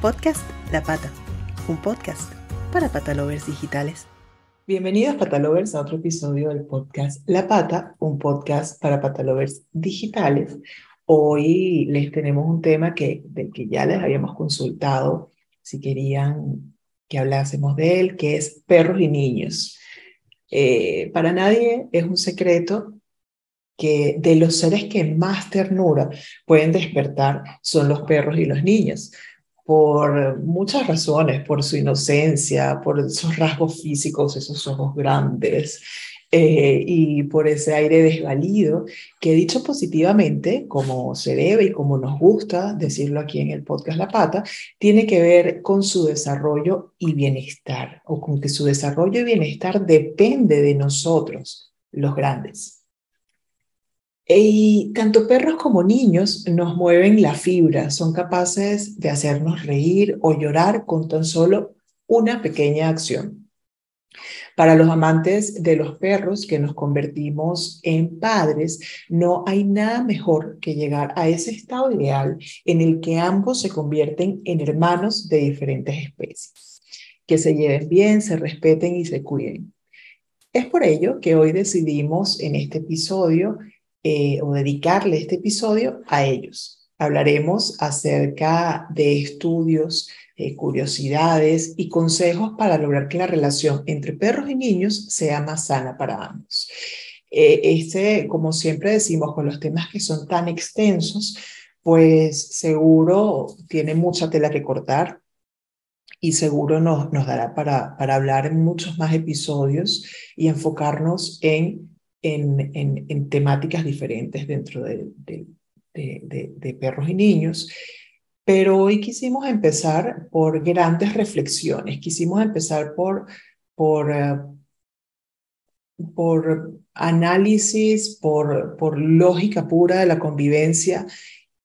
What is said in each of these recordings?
Podcast La Pata, un podcast para patalovers digitales. Bienvenidos patalovers a otro episodio del podcast La Pata, un podcast para patalovers digitales. Hoy les tenemos un tema que, del que ya les habíamos consultado si querían que hablásemos de él, que es perros y niños. Eh, para nadie es un secreto que de los seres que más ternura pueden despertar son los perros y los niños por muchas razones, por su inocencia, por esos rasgos físicos, esos ojos grandes eh, y por ese aire desvalido que dicho positivamente, como se debe y como nos gusta decirlo aquí en el podcast La Pata, tiene que ver con su desarrollo y bienestar, o con que su desarrollo y bienestar depende de nosotros, los grandes. Y tanto perros como niños nos mueven la fibra, son capaces de hacernos reír o llorar con tan solo una pequeña acción. Para los amantes de los perros que nos convertimos en padres, no hay nada mejor que llegar a ese estado ideal en el que ambos se convierten en hermanos de diferentes especies, que se lleven bien, se respeten y se cuiden. Es por ello que hoy decidimos en este episodio eh, o dedicarle este episodio a ellos. Hablaremos acerca de estudios, eh, curiosidades y consejos para lograr que la relación entre perros y niños sea más sana para ambos. Eh, este, como siempre decimos, con los temas que son tan extensos, pues seguro tiene mucha tela que cortar y seguro nos, nos dará para, para hablar en muchos más episodios y enfocarnos en en, temáticas diferentes dentro de, de, perros y niños. Pero hoy quisimos empezar por grandes reflexiones, quisimos empezar por, por, eh, por análisis, por, por lógica pura de la convivencia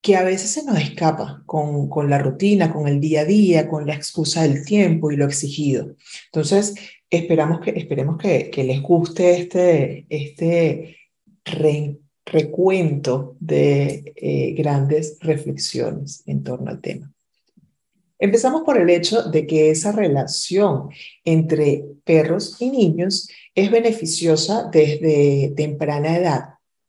que a veces se nos escapa con, con la rutina, con el día a día, con la excusa del tiempo y lo exigido. Entonces, Esperamos que, esperemos que, que les guste este, este recuento de eh, grandes reflexiones en torno al tema. Empezamos por el hecho de que esa relación entre perros y niños es beneficiosa desde temprana edad,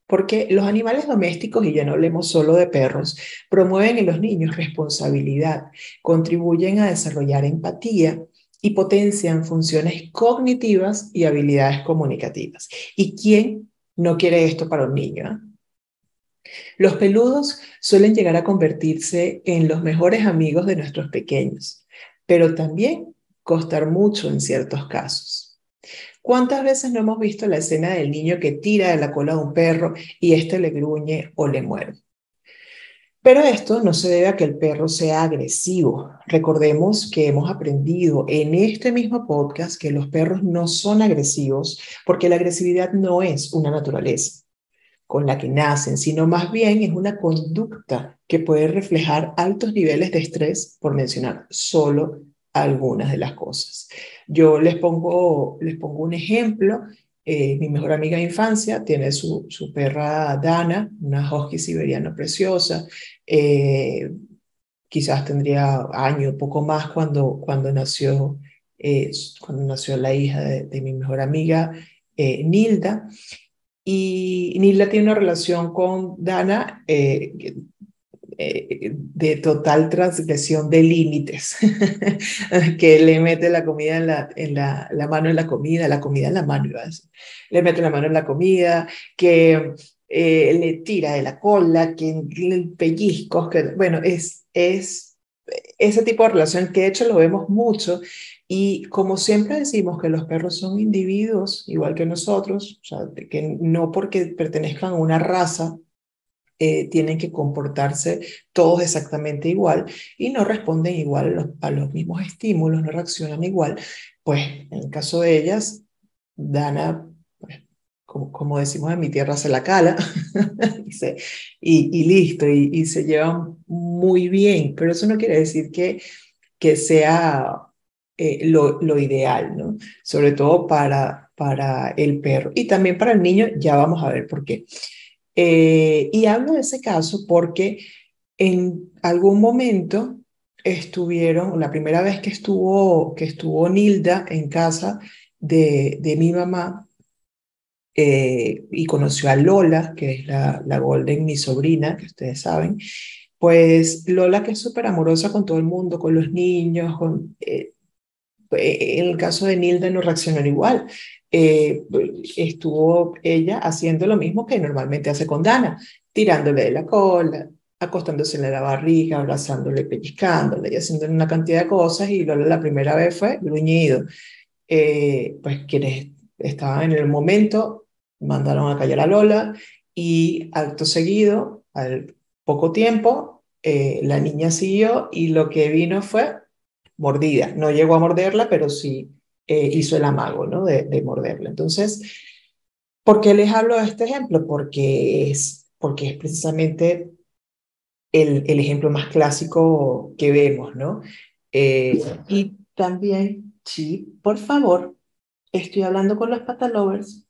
porque los animales domésticos, y ya no hablemos solo de perros, promueven en los niños responsabilidad, contribuyen a desarrollar empatía y potencian funciones cognitivas y habilidades comunicativas. ¿Y quién no quiere esto para un niño? Eh? Los peludos suelen llegar a convertirse en los mejores amigos de nuestros pequeños, pero también costar mucho en ciertos casos. ¿Cuántas veces no hemos visto la escena del niño que tira de la cola de un perro y éste le gruñe o le muerde? Pero esto no se debe a que el perro sea agresivo. Recordemos que hemos aprendido en este mismo podcast que los perros no son agresivos porque la agresividad no es una naturaleza con la que nacen, sino más bien es una conducta que puede reflejar altos niveles de estrés, por mencionar solo algunas de las cosas. Yo les pongo, les pongo un ejemplo eh, mi mejor amiga de infancia tiene su, su perra Dana, una husky siberiana preciosa. Eh, quizás tendría año, poco más cuando, cuando, nació, eh, cuando nació la hija de, mi mejor amiga, Nilda. Y Nilda tiene una relación con Dana de total transgresión de límites, que le mete la comida en la, en la, la, mano en la comida, la comida en la mano, le mete la mano en la comida, que eh, le tira de la cola, que el pellizcos, que bueno, es, es ese tipo de relación que de hecho lo vemos mucho y como siempre decimos que los perros son individuos igual que nosotros, o sea, que no porque pertenezcan a una raza eh, tienen que comportarse todos exactamente igual y no responden igual a los, mismos estímulos, no reaccionan igual. Pues en el caso de ellas, Dana, pues, como, decimos en mi tierra, se la cala y, y, listo, y, se llevan muy bien, pero eso no quiere decir que, que sea eh, lo, lo, ideal, ¿no? Sobre todo para, para el perro y también para el niño, ya vamos a ver por qué. Eh, y hablo de ese caso porque en algún momento estuvieron, la primera vez que estuvo, que estuvo Nilda en casa de, de mi mamá, eh, y conoció a Lola, que es la, la Golden, mi sobrina, que ustedes saben, pues Lola que es súper amorosa con todo el mundo, con los niños, con, eh, en el caso de Nilda no reaccionó igual. Eh, estuvo ella haciendo lo mismo que normalmente hace con Dana, tirándole de la cola, acostándose en la barriga, abrazándole, pellizcándole y haciendo una cantidad de cosas. Y Lola la primera vez fue gruñido. Eh, pues quienes estaban en el momento mandaron a callar a Lola y acto seguido, al poco tiempo, eh, la niña siguió y lo que vino fue mordida. No llegó a morderla, pero sí eh, hizo el amago ¿no? de, de, morderla. Entonces, ¿por qué les hablo de este ejemplo? Porque es, porque es precisamente el, el ejemplo más clásico que vemos, ¿no? Eh, y también, sí, por favor, estoy hablando con los patalovers.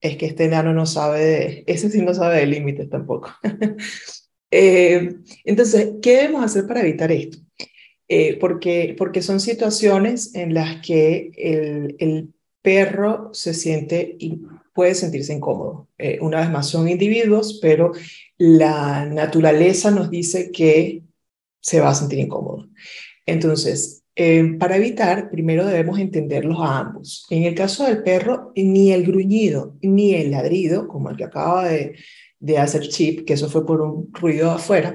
Es que este enano no sabe de, ese sí no sabe de límites tampoco. eh, entonces, ¿qué debemos hacer para evitar esto? Eh, porque, porque son situaciones en las que el, el perro se siente y puede sentirse incómodo. Eh, una vez más, son individuos, pero la naturaleza nos dice que se va a sentir incómodo. Entonces, eh, para evitar, primero debemos entenderlos a ambos. En el caso del perro, ni el gruñido ni el ladrido, como el que acaba de, de hacer Chip, que eso fue por un ruido afuera,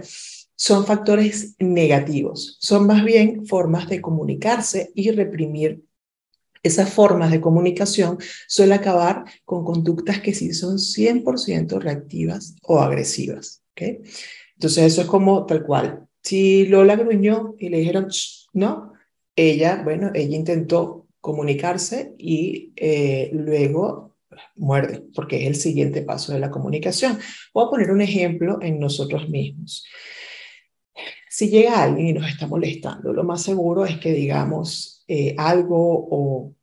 son factores negativos, son más bien formas de comunicarse y reprimir. Esas formas de comunicación suelen acabar con conductas que sí son 100% reactivas o agresivas. ¿okay? Entonces eso es como tal cual. Si Lola gruñó y le dijeron, no, ella, bueno, ella intentó comunicarse y eh, luego muerde, porque es el siguiente paso de la comunicación. Voy a poner un ejemplo en nosotros mismos. Si llega alguien y nos está molestando, lo más seguro es que digamos eh, algo o,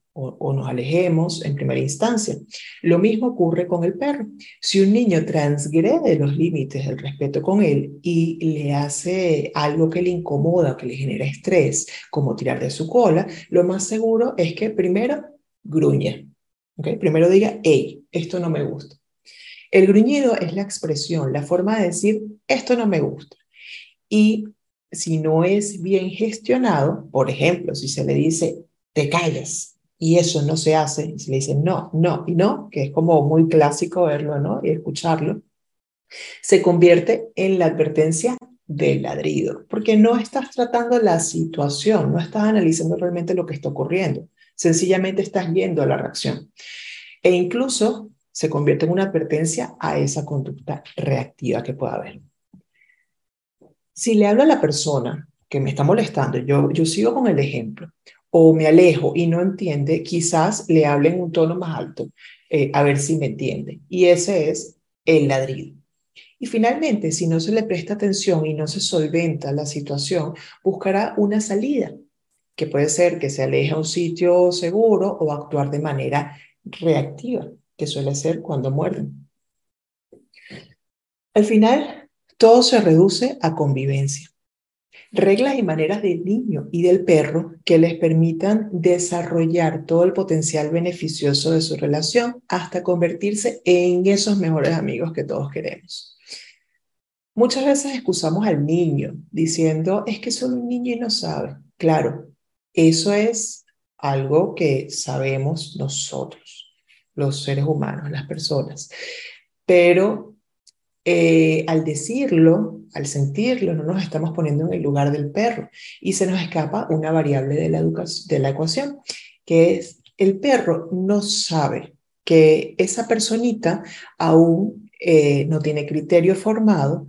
nos alejemos en primera instancia. Lo mismo ocurre con el perro. Si un niño transgrede los límites del respeto con él y le hace algo que le incomoda, que le genera estrés, como tirar de su cola, lo más seguro es que primero gruñe. ¿okay? Primero diga, hey, esto no me gusta. El gruñido es la expresión, la forma de decir, esto no me gusta. Y si no es bien gestionado, por ejemplo, si se le dice, te callas, y eso no se hace, y se le dice no, no y no, que es como muy clásico verlo, ¿no? Y escucharlo, se convierte en la advertencia del ladrido, porque no estás tratando la situación, no estás analizando realmente lo que está ocurriendo, sencillamente estás yendo a la reacción. E incluso se convierte en una advertencia a esa conducta reactiva que pueda haber. Si le hablo a la persona que me está molestando, yo, yo sigo con el ejemplo, o me alejo y no entiende, quizás le hable en un tono más alto, eh, a ver si me entiende. Y ese es el ladrido. Y finalmente, si no se le presta atención y no se solventa la situación, buscará una salida, que puede ser que se aleje a un sitio seguro o actuar de manera reactiva, que suele ser cuando muerden. Al final, todo se reduce a convivencia. Reglas y maneras del niño y del perro que les permitan desarrollar todo el potencial beneficioso de su relación hasta convertirse en esos mejores amigos que todos queremos. Muchas veces excusamos al niño diciendo, es que solo un niño y no sabe. Claro, eso es algo que sabemos nosotros, los seres humanos, las personas. Pero eh, al decirlo, al sentirlo, no nos estamos poniendo en el lugar del perro y se nos escapa una variable de la, ecuación, que es el perro no sabe que esa personita aún eh, no tiene criterio formado,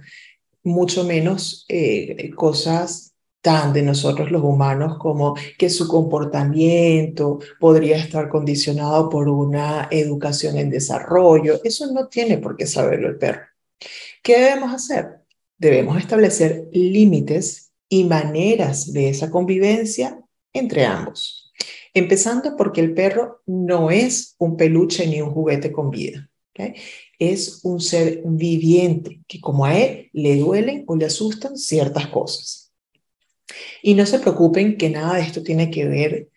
mucho menos eh, cosas tan de nosotros los humanos como que su comportamiento podría estar condicionado por una educación en desarrollo. Eso no tiene por qué saberlo el perro. ¿Qué debemos hacer? Debemos establecer límites y maneras de esa convivencia entre ambos. Empezando porque el perro no es un peluche ni un juguete con vida. Es un ser viviente que como a él le duelen o le asustan ciertas cosas. Y no se preocupen que nada de esto tiene que ver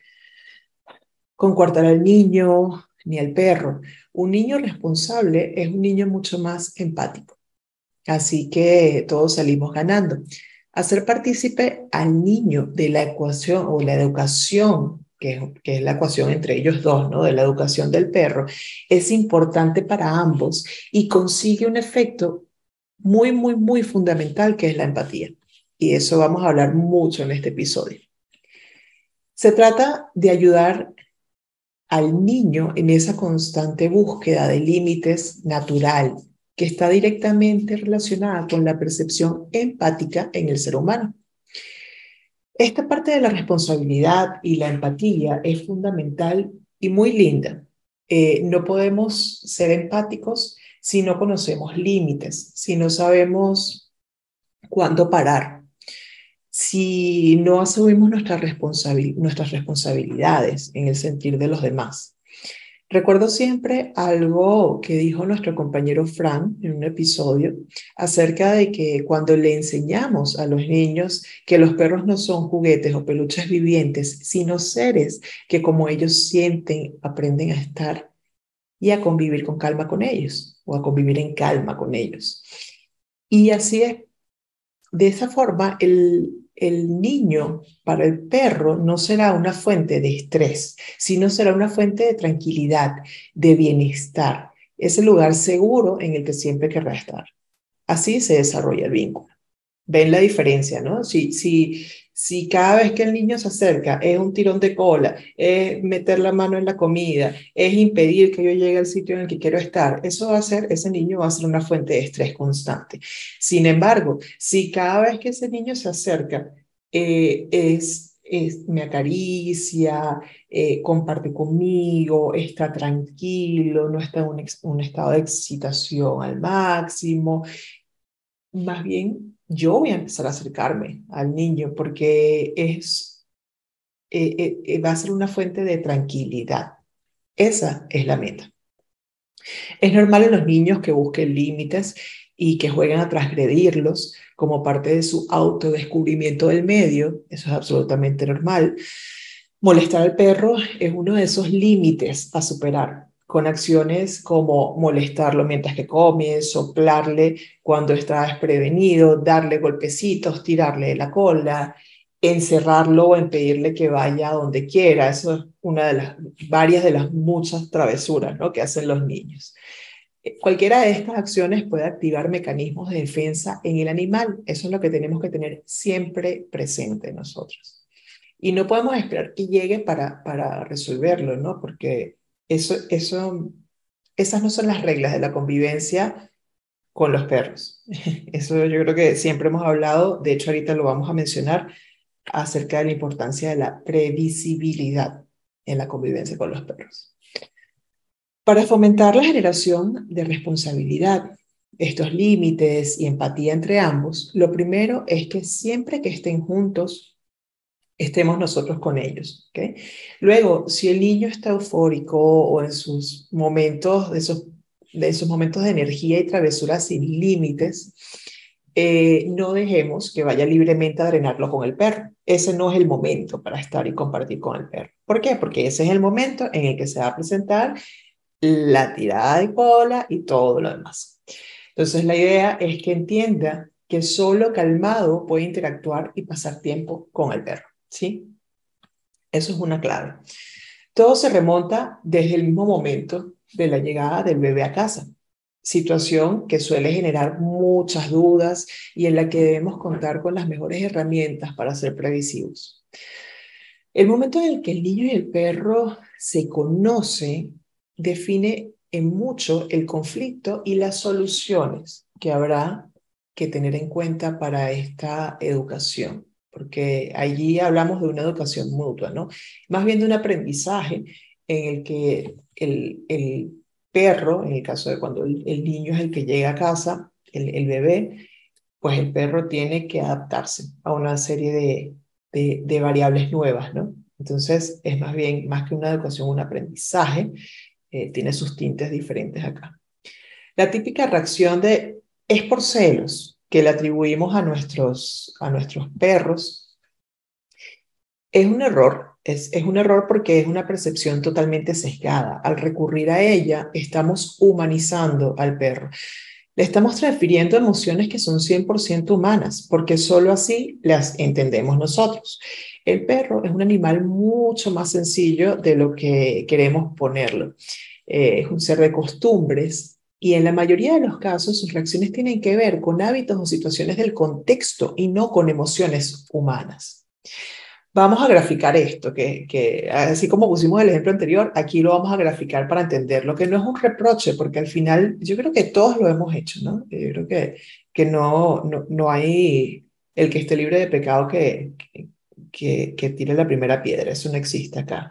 con cortar al niño ni al perro. Un niño responsable es un niño mucho más empático. Así que todos salimos ganando. Hacer partícipe al niño de la ecuación o la educación, que, que, es la ecuación entre ellos dos, ¿no? De la educación del perro, es importante para ambos y consigue un efecto muy, muy, muy fundamental que es la empatía. Y eso vamos a hablar mucho en este episodio. Se trata de ayudar al niño en esa constante búsqueda de límites natural que está directamente relacionada con la percepción empática en el ser humano. Esta parte de la responsabilidad y la empatía es fundamental y muy linda. Eh, no podemos ser empáticos si no conocemos límites, si no sabemos cuándo parar, si no asumimos nuestras responsabilidades en el sentir de los demás. Recuerdo siempre algo que dijo nuestro compañero Fran en un episodio acerca de que cuando le enseñamos a los niños que los perros no son juguetes o peluches vivientes, sino seres que como ellos sienten, aprenden a estar y a convivir con calma con ellos o a convivir en calma con ellos. Y así es. De esa forma, el, el niño para el perro no será una fuente de estrés, sino será una fuente de tranquilidad, de bienestar. Es el lugar seguro en el que siempre querrá estar. Así se desarrolla el vínculo. Ven la diferencia, ¿no? Si, si, si cada vez que el niño se acerca es un tirón de cola, es meter la mano en la comida, es impedir que yo llegue al sitio en el que quiero estar, eso va a ser, ese niño va a ser una fuente de estrés constante. Sin embargo, si cada vez que ese niño se acerca eh, es, es, me acaricia, eh, comparte conmigo, está tranquilo, no está en un, un estado de excitación al máximo, más bien yo voy a empezar a acercarme al niño porque es, eh, eh, eh, va a ser una fuente de tranquilidad. Esa es la meta. Es normal en los niños que busquen límites y que jueguen a transgredirlos como parte de su autodescubrimiento del medio. Eso es absolutamente normal. Molestar al perro es uno de esos límites a superar con acciones como molestarlo mientras que come, soplarle cuando está desprevenido, darle golpecitos, tirarle de la cola, encerrarlo o impedirle que vaya donde quiera. Eso es una de las varias de las muchas travesuras ¿no? que hacen los niños. Eh, cualquiera de estas acciones puede activar mecanismos de defensa en el animal. Eso es lo que tenemos que tener siempre presente nosotros. Y no podemos esperar que llegue para, para resolverlo, ¿no? Porque eso, esas no son las reglas de la convivencia con los perros. Eso yo creo que siempre hemos hablado, de hecho ahorita lo vamos a mencionar, acerca de la importancia de la previsibilidad en la convivencia con los perros. Para fomentar la generación de responsabilidad, estos límites y empatía entre ambos, lo primero es que siempre que estén juntos estemos nosotros con ellos. ¿okay? Luego, si el niño está eufórico o en sus momentos, de esos, de esos momentos de energía y travesura sin límites, eh, no dejemos que vaya libremente a drenarlo con el perro. Ese no es el momento para estar y compartir con el perro. ¿Por qué? Porque ese es el momento en el que se va a presentar la tirada de cola y todo lo demás. Entonces, la idea es que entienda que solo calmado puede interactuar y pasar tiempo con el perro. ¿Sí? Eso es una clave. Todo se remonta desde el mismo momento de la llegada del bebé a casa, situación que suele generar muchas dudas y en la que debemos contar con las mejores herramientas para ser previsivos. El momento en el que el niño y el perro se conocen define en mucho el conflicto y las soluciones que habrá que tener en cuenta para esta educación porque allí hablamos de una educación mutua, ¿no? Más bien de un aprendizaje en el que el, el perro, en el caso de cuando el, niño es el que llega a casa, el, el, bebé, pues el perro tiene que adaptarse a una serie de, de, de, variables nuevas, ¿no? Entonces es más bien, más que una educación, un aprendizaje, eh, tiene sus tintes diferentes acá. La típica reacción de es por celos, que le atribuimos a nuestros, a nuestros perros Es un error, es, es un error porque es una percepción totalmente sesgada. Al recurrir a ella, estamos humanizando al perro. Le estamos transfiriendo emociones que son 100% humanas, porque solo así las entendemos nosotros. El perro es un animal mucho más sencillo de lo que queremos ponerlo. Eh, es un ser de costumbres y en la mayoría de los casos sus reacciones tienen que ver con hábitos o situaciones del contexto y no con emociones humanas. Vamos a graficar esto, que, así como pusimos el ejemplo anterior, aquí lo vamos a graficar para entenderlo, que no es un reproche, porque al final yo creo que todos lo hemos hecho, ¿no? Yo creo que, que no, no, no hay el que esté libre de pecado que, que, que tire la primera piedra, eso no existe acá.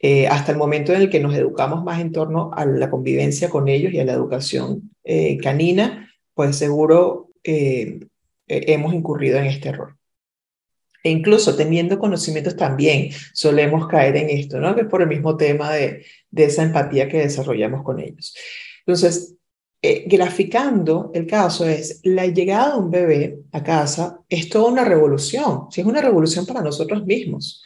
Eh, hasta el momento en el que nos educamos más en torno a la convivencia con ellos y a la educación eh, canina, pues seguro eh, hemos incurrido en este error. E incluso teniendo conocimientos también solemos caer en esto, ¿no? Que es por el mismo tema de, de esa empatía que desarrollamos con ellos. Entonces, graficando el caso es la llegada de un bebé a casa es toda una revolución, si es una revolución para nosotros mismos.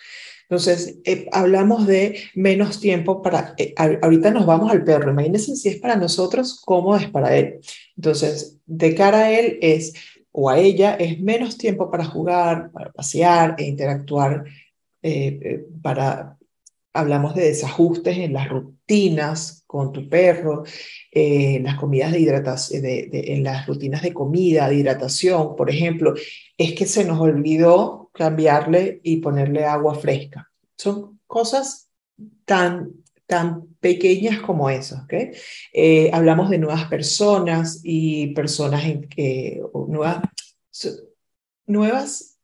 Entonces, eh, hablamos de menos tiempo para, eh, ahorita nos vamos al perro, imagínense si es para nosotros, cómo es para él. Entonces, de cara a él es o a ella es menos tiempo para jugar, para pasear e interactuar, eh, para, hablamos de desajustes en las rutinas con tu perro, eh, en las comidas de hidratación, en las rutinas de comida, de hidratación, por ejemplo, es que se nos olvidó cambiarle y ponerle agua fresca. Son cosas tan tan pequeñas como. ¿okay? Eh, hablamos de nuevas personas y personas en, que nuevas, nuevas,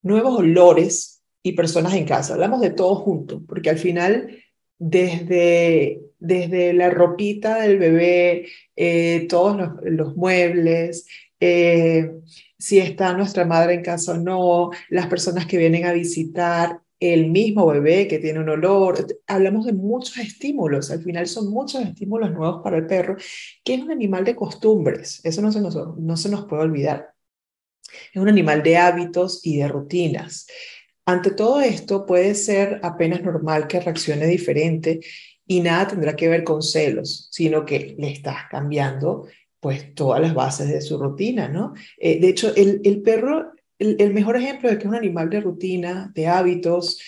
nuevos olores y personas en casa. Hablamos de todo junto, porque al final, desde, desde la ropita del bebé, eh, todos los, los muebles, eh, si está nuestra madre en casa o no, las personas que vienen a visitar, el mismo bebé que tiene un olor. Hablamos de muchos estímulos, al final son muchos estímulos nuevos para el perro, que es un animal de costumbres, eso no se nos, no se nos puede olvidar. Es un animal de hábitos y de rutinas. Ante todo esto puede ser apenas normal que reaccione diferente y nada tendrá que ver con celos, sino que le estás cambiando pues todas las bases de su rutina, ¿no? Eh, de hecho, el, el perro el, mejor ejemplo de que es un animal de rutina, de hábitos,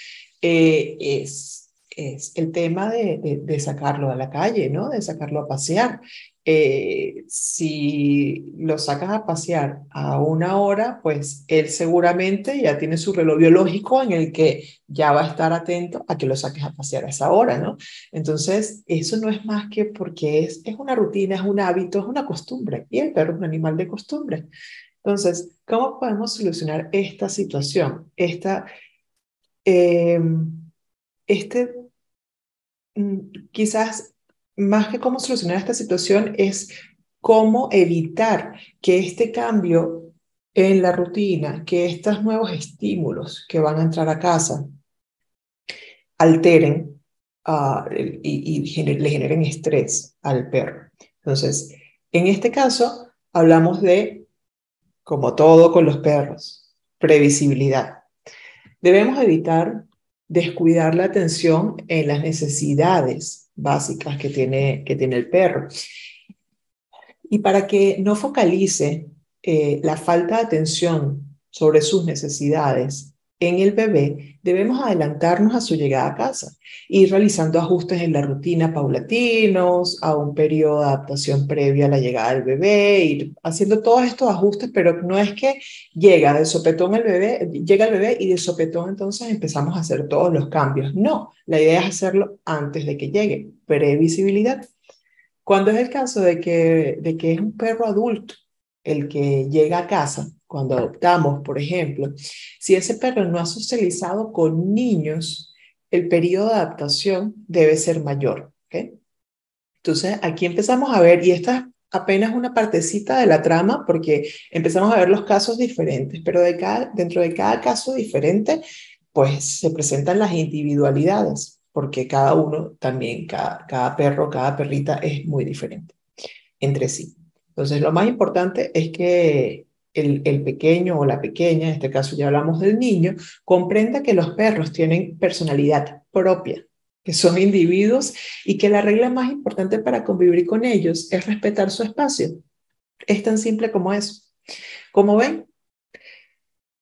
eh, es, es el tema de, de, sacarlo a la calle, ¿no? De sacarlo a pasear. Eh, si lo sacas a pasear a una hora, pues él seguramente ya tiene su reloj biológico en el que ya va a estar atento a que lo saques a pasear a esa hora, ¿no? Entonces, eso no es más que porque es, es una rutina, es un hábito, es una costumbre, y el perro es un animal de costumbre. Entonces, ¿cómo podemos solucionar esta situación? Esta, eh, este, mm, quizás más que cómo solucionar esta situación es cómo evitar que este cambio en la rutina, que estos nuevos estímulos que van a entrar a casa alteren y, y le generen estrés al perro. Entonces, en este caso, hablamos de como todo con los perros, previsibilidad. Debemos evitar descuidar la atención en las necesidades básicas que tiene, que tiene el perro. Y para que no focalice eh, la falta de atención sobre sus necesidades en el bebé, debemos adelantarnos a su llegada a casa, ir realizando ajustes en la rutina paulatinos, a un periodo de adaptación previo a la llegada del bebé, ir haciendo todos estos ajustes, pero no es que llega de sopetón el bebé, llega el bebé y de sopetón entonces empezamos a hacer todos los cambios. No, la idea es hacerlo antes de que llegue, previsibilidad. Cuando es el caso de que, de que es un perro adulto el que llega a casa, cuando adoptamos, por ejemplo, si ese perro no ha socializado con niños, el periodo de adaptación debe ser mayor. Entonces, aquí empezamos a ver, y esta es apenas una partecita de la trama, porque empezamos a ver los casos diferentes, pero dentro de cada caso diferente, pues se presentan las individualidades, porque cada uno también, cada perro, cada perrita es muy diferente entre sí. Entonces, lo más importante es que el, pequeño o la pequeña, en este caso ya hablamos del niño, comprenda que los perros tienen personalidad propia, que son individuos y que la regla más importante para convivir con ellos es respetar su espacio. Es tan simple como eso. Como ven,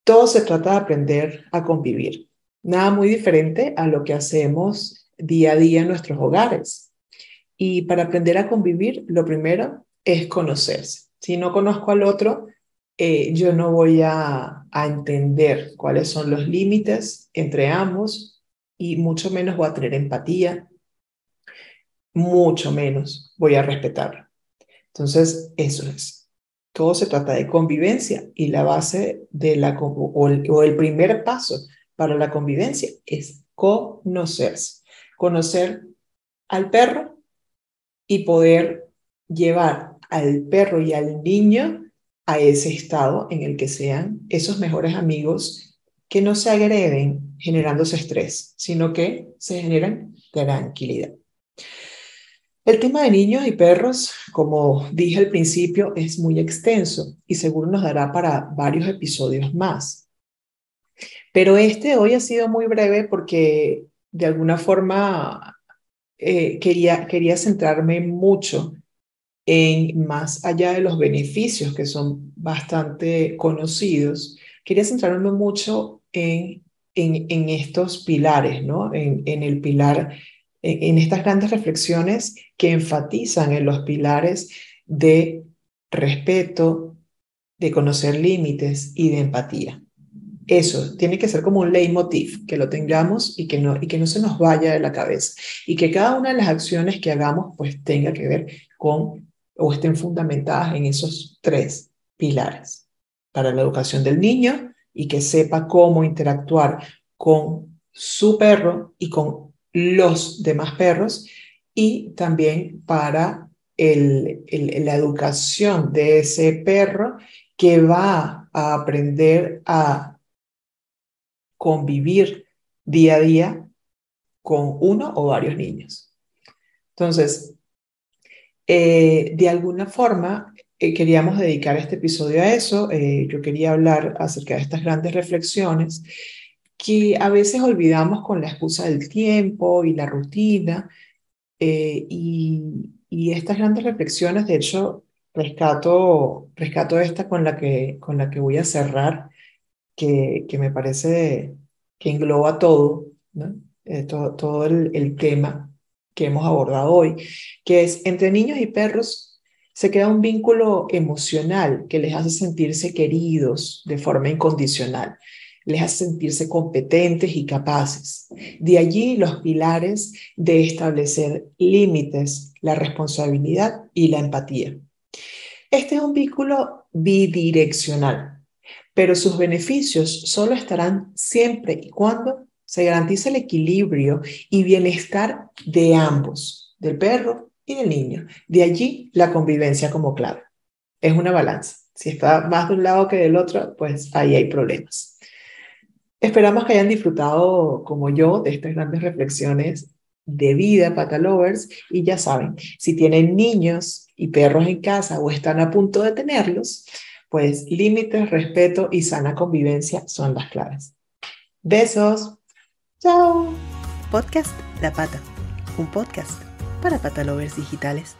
todo se trata de aprender a convivir. Nada muy diferente a lo que hacemos día a día en nuestros hogares. Y para aprender a convivir, lo primero es conocerse. Si no conozco al otro, eh, yo no voy a, a entender cuáles son los límites entre ambos y mucho menos voy a tener empatía, mucho menos voy a respetar. Entonces, eso es. Todo se trata de convivencia y la base de la, o el primer paso para la convivencia es conocerse. Conocer al perro y poder llevar al perro y al niño a ese estado en el que sean esos mejores amigos que no se agreden generándose estrés, sino que se generan tranquilidad. El tema de niños y perros, como dije al principio, es muy extenso y seguro nos dará para varios episodios más. Pero este hoy ha sido muy breve porque de alguna forma eh, quería, quería centrarme mucho en más allá de los beneficios que son bastante conocidos, quería centrarme mucho en, en, estos pilares, ¿no? En, en el pilar, en, estas grandes reflexiones que enfatizan en los pilares de respeto, de conocer límites y de empatía. Eso tiene que ser como un leitmotiv, que lo tengamos y que, no, y que no se nos vaya de la cabeza. Y que cada una de las acciones que hagamos pues tenga que ver con o estén fundamentadas en esos tres pilares. Para la educación del niño, y que sepa cómo interactuar con su perro y con los demás perros y también para el, la educación de ese perro que va a aprender a convivir día a día con uno o varios niños. Entonces, eh, de alguna forma, eh, queríamos dedicar este episodio a eso. Eh, yo quería hablar acerca de estas grandes reflexiones que a veces olvidamos con la excusa del tiempo y la rutina. Y, y, estas grandes reflexiones, de hecho, rescato, rescato esta con la, que, con la que voy a cerrar, que, que me parece que engloba todo, ¿no? todo, todo el tema que hemos abordado hoy, que es entre niños y perros se crea un vínculo emocional que les hace sentirse queridos de forma incondicional, les hace sentirse competentes y capaces. De allí los pilares de establecer límites, la responsabilidad y la empatía. Este es un vínculo bidireccional, pero sus beneficios solo estarán siempre y cuando se garantice el equilibrio y bienestar de ambos, del perro y del niño. De allí la convivencia como clave. Es una balanza. Si está más de un lado que del otro, pues ahí hay problemas. Esperamos que hayan disfrutado, como yo, de estas grandes reflexiones de vida, patalovers, y ya saben, si tienen niños y perros en casa o están a punto de tenerlos, pues límites, respeto y sana convivencia son las claves. Besos. Chao. Podcast La Pata, un podcast para patalovers digitales.